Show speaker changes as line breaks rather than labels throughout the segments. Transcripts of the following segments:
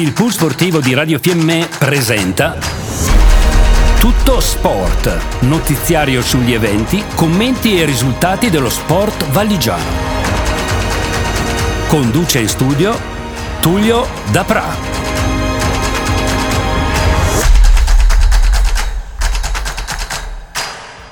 Il pool sportivo di Radio Fiemme presenta Tutto Sport, notiziario sugli eventi, commenti e risultati dello sport valigiano. Conduce in studio Tullio Dapra.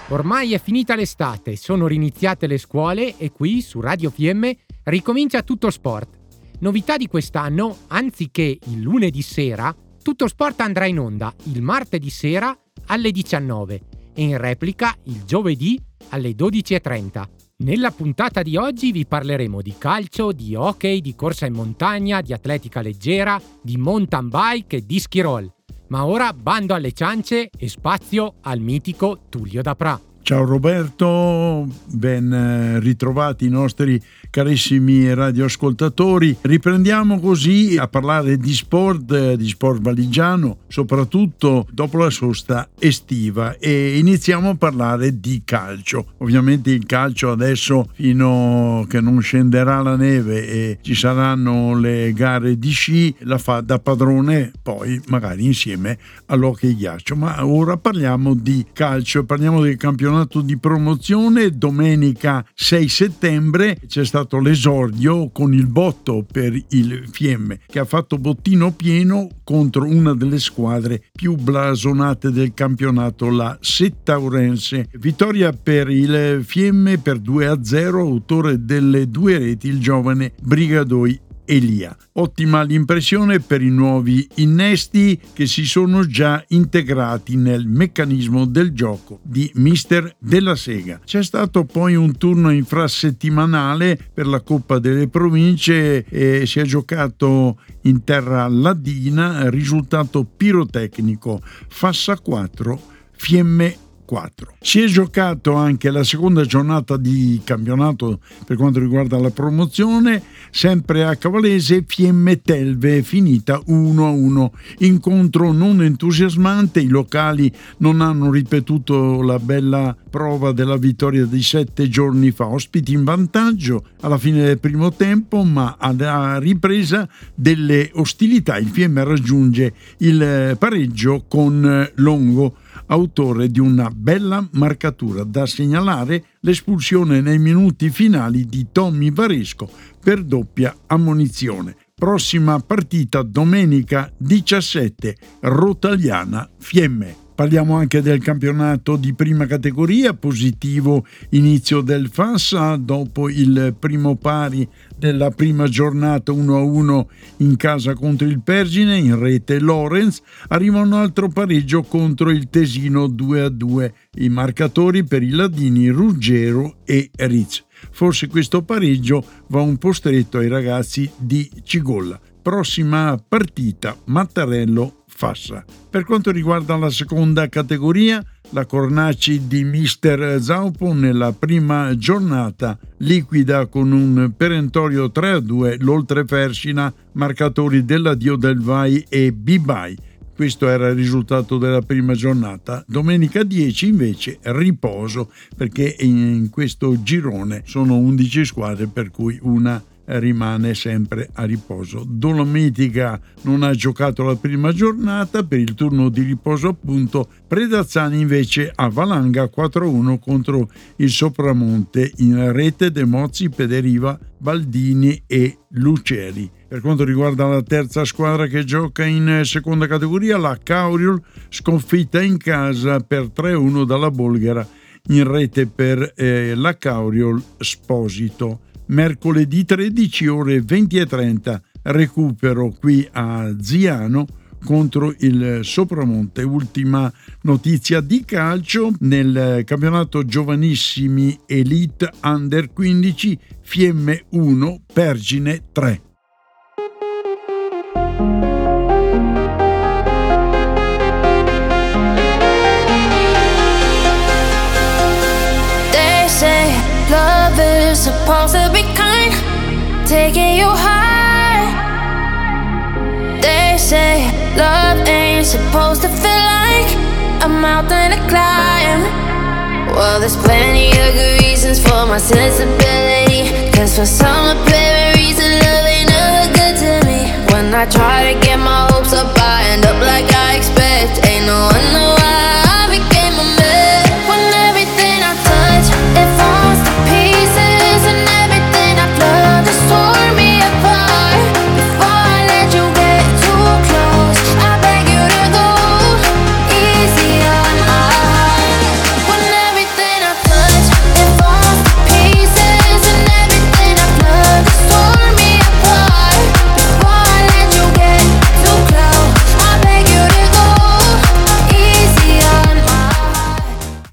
Ormai è finita l'estate, sono riniziate le scuole e qui su Radio Fiemme ricomincia tutto sport. Novità di quest'anno, anziché il lunedì sera, tutto sport andrà in onda il martedì sera alle 19 e in replica il giovedì alle 12.30. Nella puntata di oggi vi parleremo di calcio, di hockey, di corsa in montagna, di atletica leggera, di mountain bike e di ski roll. Ma ora bando alle ciance e spazio al mitico Tullio Dapra.
Ciao Roberto, ben eh, ritrovati i nostri carissimi radioascoltatori. Riprendiamo così a parlare di sport, di sport valigiano, soprattutto dopo la sosta estiva e iniziamo a parlare di calcio. Ovviamente il calcio adesso fino che non scenderà la neve e ci saranno le gare di sci la fa da padrone poi magari insieme all'hockey ghiaccio. Ma ora parliamo di calcio, parliamo del campionato di promozione. Domenica 6 settembre c'è stato l'esordio con il botto per il Fiemme che ha fatto bottino pieno contro una delle squadre più blasonate del campionato, la Settaurense. Vittoria per il Fiemme per 2 a 0, autore delle due reti il giovane Brigadoi Elia. Ottima l'impressione per i nuovi innesti che si sono già integrati nel meccanismo del gioco di Mister della Sega. C'è stato poi un turno infrasettimanale per la Coppa delle Province e si è giocato in terra ladina, risultato pirotecnico Fassa 4, Fiemme 4. Si è giocato anche la seconda giornata di campionato per quanto riguarda la promozione, sempre a Cavalese, Fiemme Telve, finita 1-1. Incontro non entusiasmante, i locali non hanno ripetuto la bella prova della vittoria di sette giorni fa, ospiti in vantaggio alla fine del primo tempo, ma alla ripresa delle ostilità il Fiemme raggiunge il pareggio con Longo autore di una bella marcatura. Da segnalare l'espulsione nei minuti finali di Tommy Varesco per doppia ammonizione. Prossima partita domenica 17, Rotagliana Fiemme. Parliamo anche del campionato di prima categoria, positivo inizio del Fassa dopo il primo pari della prima giornata 1-1 in casa contro il Pergine, in rete Lorenz, arriva un altro pareggio contro il Tesino 2-2. I marcatori per i Ladini Ruggero e Rizz. Forse questo pareggio va un po' stretto ai ragazzi di Cigolla. Prossima partita Mattarello Fassa. Per quanto riguarda la seconda categoria, la Cornaci di Mister Zaupo nella prima giornata liquida con un perentorio 3-2 l'Oltreferscina, marcatori della Dio del Vai e Bibai. Questo era il risultato della prima giornata. Domenica 10 invece riposo perché in questo girone sono 11 squadre per cui una rimane sempre a riposo. Dolomitica non ha giocato la prima giornata per il turno di riposo appunto, Predazzani invece a Valanga 4-1 contro il Sopramonte in rete De Mozzi, Pederiva, Baldini e Luceri. Per quanto riguarda la terza squadra che gioca in seconda categoria, la Cauriol sconfitta in casa per 3-1 dalla Bolgara in rete per eh, la Cauriol Sposito mercoledì 13 ore 20 e 30 recupero qui a Ziano contro il Sopramonte. Ultima notizia di calcio nel campionato giovanissimi Elite Under 15 Fiemme 1 Pergine 3.
supposed to be taking you high. They say love ain't supposed to feel like a mountain to climb. Well, there's plenty of good reasons for my sensibility. Cause for some apparent reason, love ain't never good to me. When I try to get my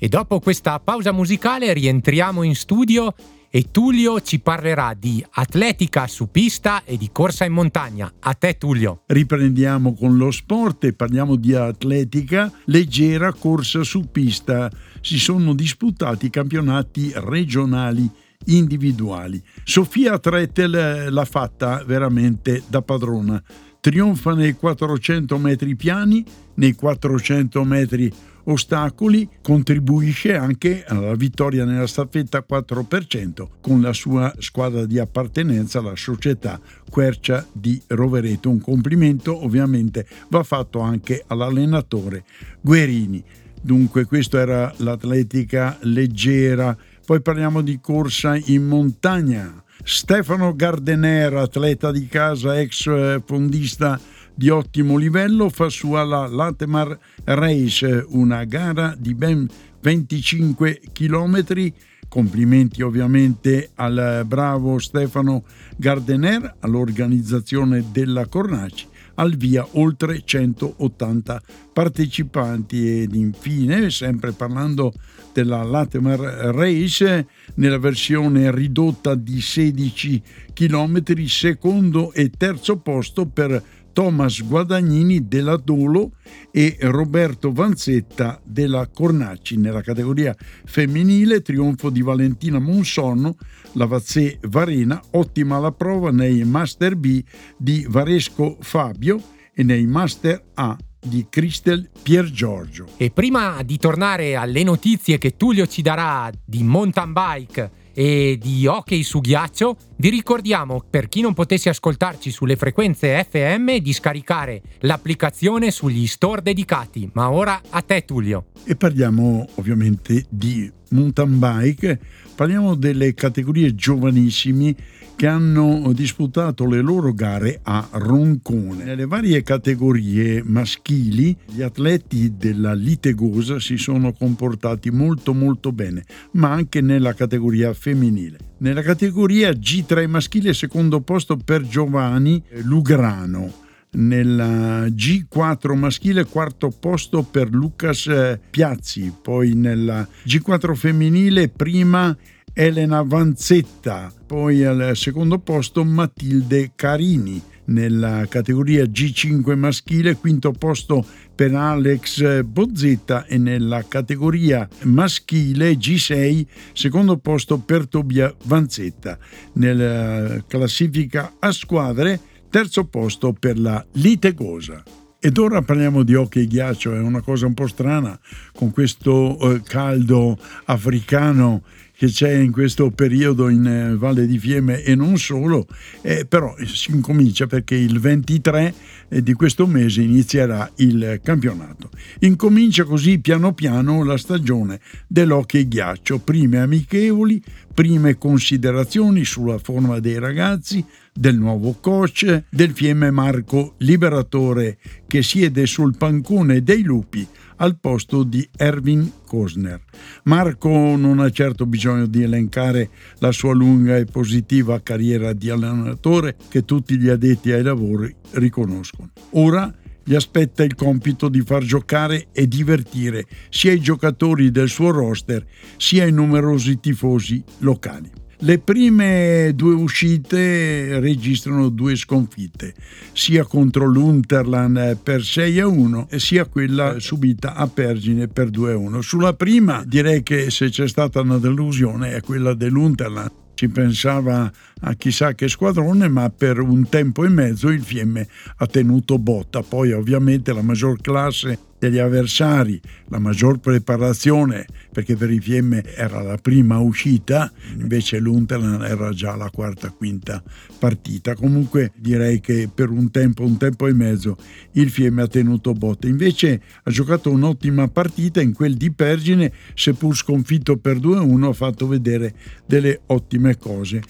dopo questa pausa musicale rientriamo in studio e Tullio ci parlerà di atletica su pista e di corsa in montagna. A te Tullio.
Riprendiamo con lo sport e parliamo di atletica leggera corsa su pista. Si sono disputati campionati regionali individuali. Sofia Trettel l'ha fatta veramente da padrona. Trionfa nei 400 metri piani, nei 400 metri ostacoli, contribuisce anche alla vittoria nella staffetta 4% con la sua squadra di appartenenza, la società Quercia di Rovereto. Un complimento ovviamente va fatto anche all'allenatore Guerini. Dunque questa era l'atletica leggera. Poi parliamo di corsa in montagna. Stefano Gardener, atleta di casa, ex eh, fondista di ottimo livello fa su alla Latemar Race, una gara di ben 25 km. Complimenti ovviamente al bravo Stefano Gardener, all'organizzazione della Cornaci al via oltre 180 partecipanti ed infine, sempre parlando della Latimer Race, nella versione ridotta di 16 km, secondo e terzo posto per Thomas Guadagnini della Dolo e Roberto Vanzetta della Cornacci. Nella categoria femminile trionfo di Valentina Monsono, la Vazzè Varena, ottima la prova nei Master B di Varesco Fabio e nei Master A di Cristel Piergiorgio.
E prima di tornare alle notizie che Tullio ci darà di mountain bike e di hockey su ghiaccio, vi ricordiamo per chi non potesse ascoltarci sulle frequenze FM di scaricare l'applicazione sugli store dedicati. Ma ora a te Tullio.
E parliamo ovviamente di mountain bike, parliamo delle categorie giovanissimi che hanno disputato le loro gare a Roncone. Nelle varie categorie maschili gli atleti della Litegosa si sono comportati molto molto bene, ma anche nella categoria femminile. Nella categoria G3 maschile secondo posto per Giovanni Lugrano nella G4 maschile quarto posto per Lucas Piazzi, poi nella G4 femminile prima Elena Vanzetta, poi al secondo posto Matilde Carini. Nella categoria G5 maschile, quinto posto per Alex Bozzetta e nella categoria maschile G6, secondo posto per Tobia Vanzetta. Nella classifica a squadre, terzo posto per la Litegosa. Ed ora parliamo di hockey ghiaccio, è una cosa un po' strana con questo eh, caldo africano che c'è in questo periodo in eh, Valle di Fiemme e non solo, eh, però si incomincia perché il 23 eh, di questo mese inizierà il campionato. Incomincia così piano piano la stagione dell'hockey ghiaccio, prime amichevoli, prime considerazioni sulla forma dei ragazzi, del nuovo coach, del Fiemme Marco Liberatore che siede sul pancone dei lupi al posto di Erwin Kosner. Marco non ha certo bisogno di elencare la sua lunga e positiva carriera di allenatore che tutti gli addetti ai lavori riconoscono. Ora gli aspetta il compito di far giocare e divertire sia i giocatori del suo roster sia i numerosi tifosi locali. Le prime due uscite registrano due sconfitte, sia contro l'Unterland per 6 a 1 sia quella subita a Pergine per 2 a 1. Sulla prima direi che se c'è stata una delusione è quella dell'Unterland si pensava a chissà che squadrone, ma per un tempo e mezzo il Fiemme ha tenuto botta. Poi ovviamente la maggior classe degli avversari, la maggior preparazione, perché per i Fiemme era la prima uscita, invece l'Unterland era già la quarta, quinta partita. Comunque direi che per un tempo, un tempo e mezzo, il Fiemme ha tenuto botte. Invece ha giocato un'ottima partita in quel di Pergine, seppur sconfitto per 2-1, ha fatto vedere delle ottime cose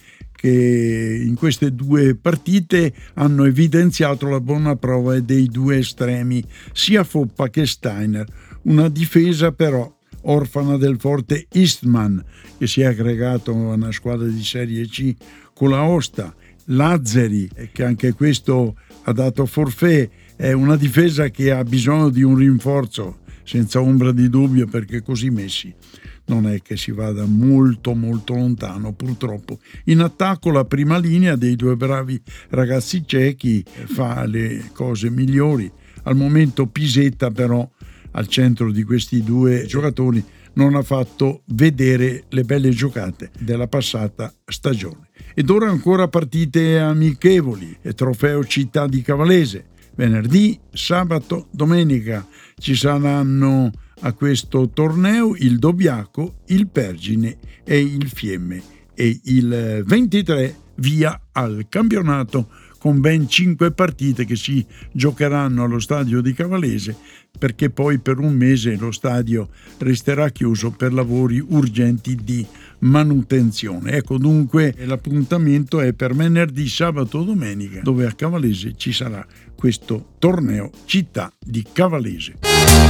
che in queste due partite hanno evidenziato la buona prova dei due estremi, sia Foppa che Steiner. Una difesa però orfana del forte Eastman, che si è aggregato a una squadra di Serie C con la Osta, Lazzeri, che anche questo ha dato forfè, è una difesa che ha bisogno di un rinforzo senza ombra di dubbio, perché così messi non è che si vada molto molto lontano purtroppo. In attacco la prima linea dei due bravi ragazzi cechi fa le cose migliori. Al momento Pisetta però al centro di questi due giocatori non ha fatto vedere le belle giocate della passata stagione. Ed ora ancora partite amichevoli e trofeo città di Cavalese. Venerdì, sabato, domenica ci saranno a questo torneo il Dobbiaco, il Pergine e il Fiemme e il 23 via al campionato con ben cinque partite che si giocheranno allo stadio di Cavalese perché poi per un mese lo stadio resterà chiuso per lavori urgenti di manutenzione. Ecco dunque l'appuntamento è per venerdì, sabato domenica dove a Cavalese ci sarà questo torneo città di Cavalese.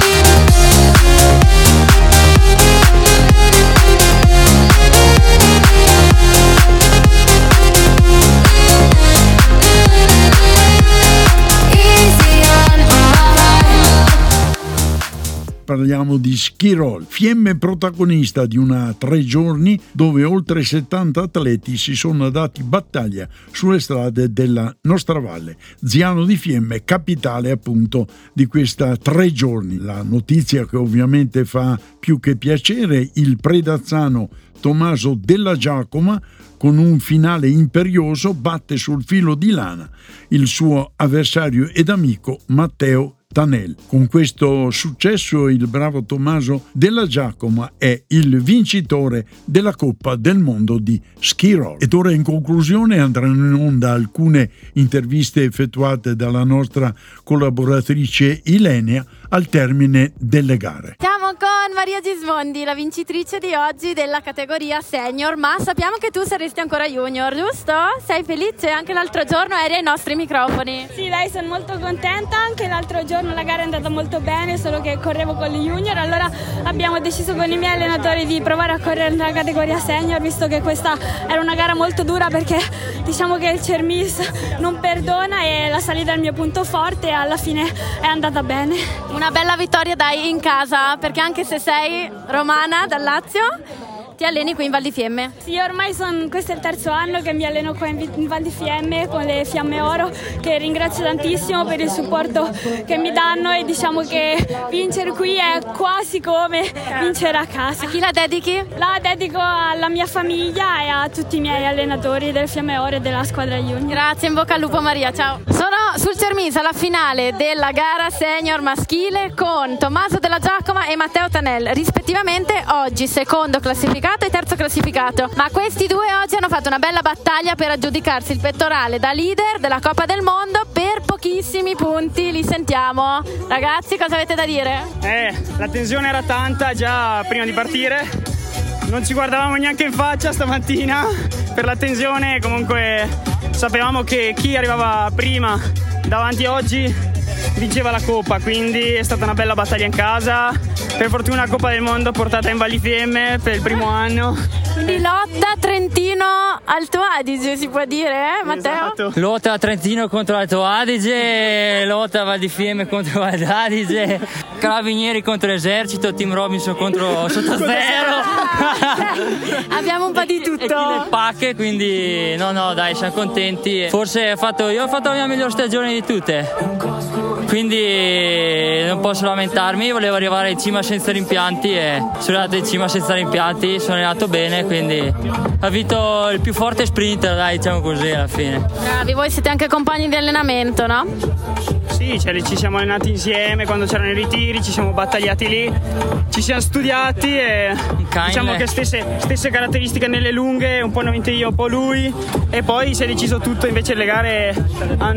Parliamo di ski roll. Fiemme protagonista di una tre giorni dove oltre 70 atleti si sono dati battaglia sulle strade della nostra valle. Ziano di Fiemme, capitale appunto di questa tre giorni. La notizia che ovviamente fa più che piacere, il predazzano Tommaso della Giacoma con un finale imperioso batte sul filo di lana il suo avversario ed amico Matteo Tanel. Con questo successo il bravo Tommaso della Giacoma è il vincitore della Coppa del Mondo di ski roll. Ed ora in conclusione andranno in onda alcune interviste effettuate dalla nostra collaboratrice Ilenia al termine delle gare.
Siamo con Maria Gismondi, la vincitrice di oggi della categoria senior, ma sappiamo che tu saresti ancora junior, giusto? Sei felice? Anche l'altro giorno eri ai nostri microfoni.
Sì, dai, sono molto contenta. Anche l'altro giorno la gara è andata molto bene, solo che correvo con gli junior. Allora abbiamo deciso con i miei allenatori di provare a correre nella categoria senior, visto che questa era una gara molto dura perché diciamo che il Cermis non perdona e la salita è il mio punto forte e alla fine è andata bene.
Una una bella vittoria dai in casa, perché anche se sei romana dal Lazio, ti alleni qui in Val di Fiemme?
Sì, ormai son, questo è il terzo anno che mi alleno qua in, in, Val di Fiemme con le Fiamme Oro, che ringrazio tantissimo per il supporto che mi danno e diciamo che vincere qui è quasi come vincere a casa.
A chi la dedichi?
La dedico alla mia famiglia e a tutti i miei allenatori delle Fiamme Oro e della squadra Junior.
Grazie, in bocca al lupo Maria, ciao. Sono sul Cermisa la finale della gara senior maschile con Tommaso della Giacoma e Matteo Tanel, rispettivamente oggi secondo classificato classificato e terzo classificato. Ma questi due oggi hanno fatto una bella battaglia per aggiudicarsi il pettorale da leader della Coppa del Mondo per pochissimi punti. Li sentiamo. Ragazzi, cosa avete da dire?
Eh, la tensione era tanta già prima di partire. Non ci guardavamo neanche in faccia stamattina per la tensione. Comunque sapevamo che chi arrivava prima davanti oggi vinceva la coppa, quindi è stata una bella battaglia in casa per fortuna la Coppa del Mondo portata in Val di Fiemme per il primo anno.
Quindi lotta Trentino Alto Adige si può dire, eh Matteo?
Esatto. Lotta Trentino contro Alto Adige, lotta Val di Fiemme contro Val d'Adige, Carabinieri contro Esercito, Team Robinson contro Sottozero.
Abbiamo un po' di tutto.
E chi pacche, quindi no no dai, siamo contenti. Forse ho fatto, io ho fatto la mia miglior stagione di tutte quindi non posso lamentarmi, volevo arrivare in cima senza rimpianti e sono arrivato in cima senza rimpianti, sono arrivato bene, quindi ha vinto il più forte sprinter, dai, diciamo così alla fine.
Bravi, voi siete anche compagni di allenamento, no?
Sì, cioè, ci siamo allenati insieme quando c'erano i ritiri, ci siamo battagliati lì, ci siamo studiati e diciamo che stesse, stesse caratteristiche nelle lunghe, un po' io, un po' lui e poi si è deciso tutto invece le gare a, a, a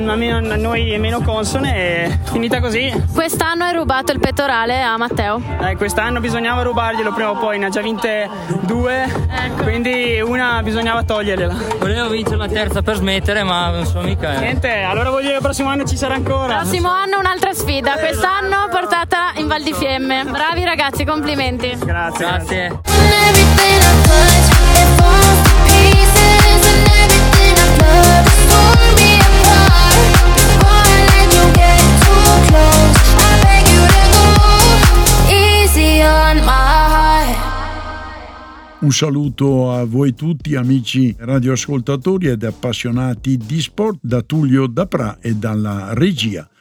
noi meno consone e finita così.
Quest'anno hai rubato il pettorale a Matteo?
Eh, quest'anno bisognava rubarglielo prima o poi, ne ha già vinte due, ecco. quindi una bisognava togliergliela.
Volevo vincere la terza per smettere ma non so mica. Eh.
Niente, allora vuol dire che il prossimo anno ci sarà ancora
prossimo anno un'altra sfida. Quest'anno portata in Val di Fiemme. Bravi ragazzi, complimenti.
Grazie.
Grazie.
Un saluto a voi tutti amici radioascoltatori ed appassionati di sport da Tullio Dapra e dalla regia.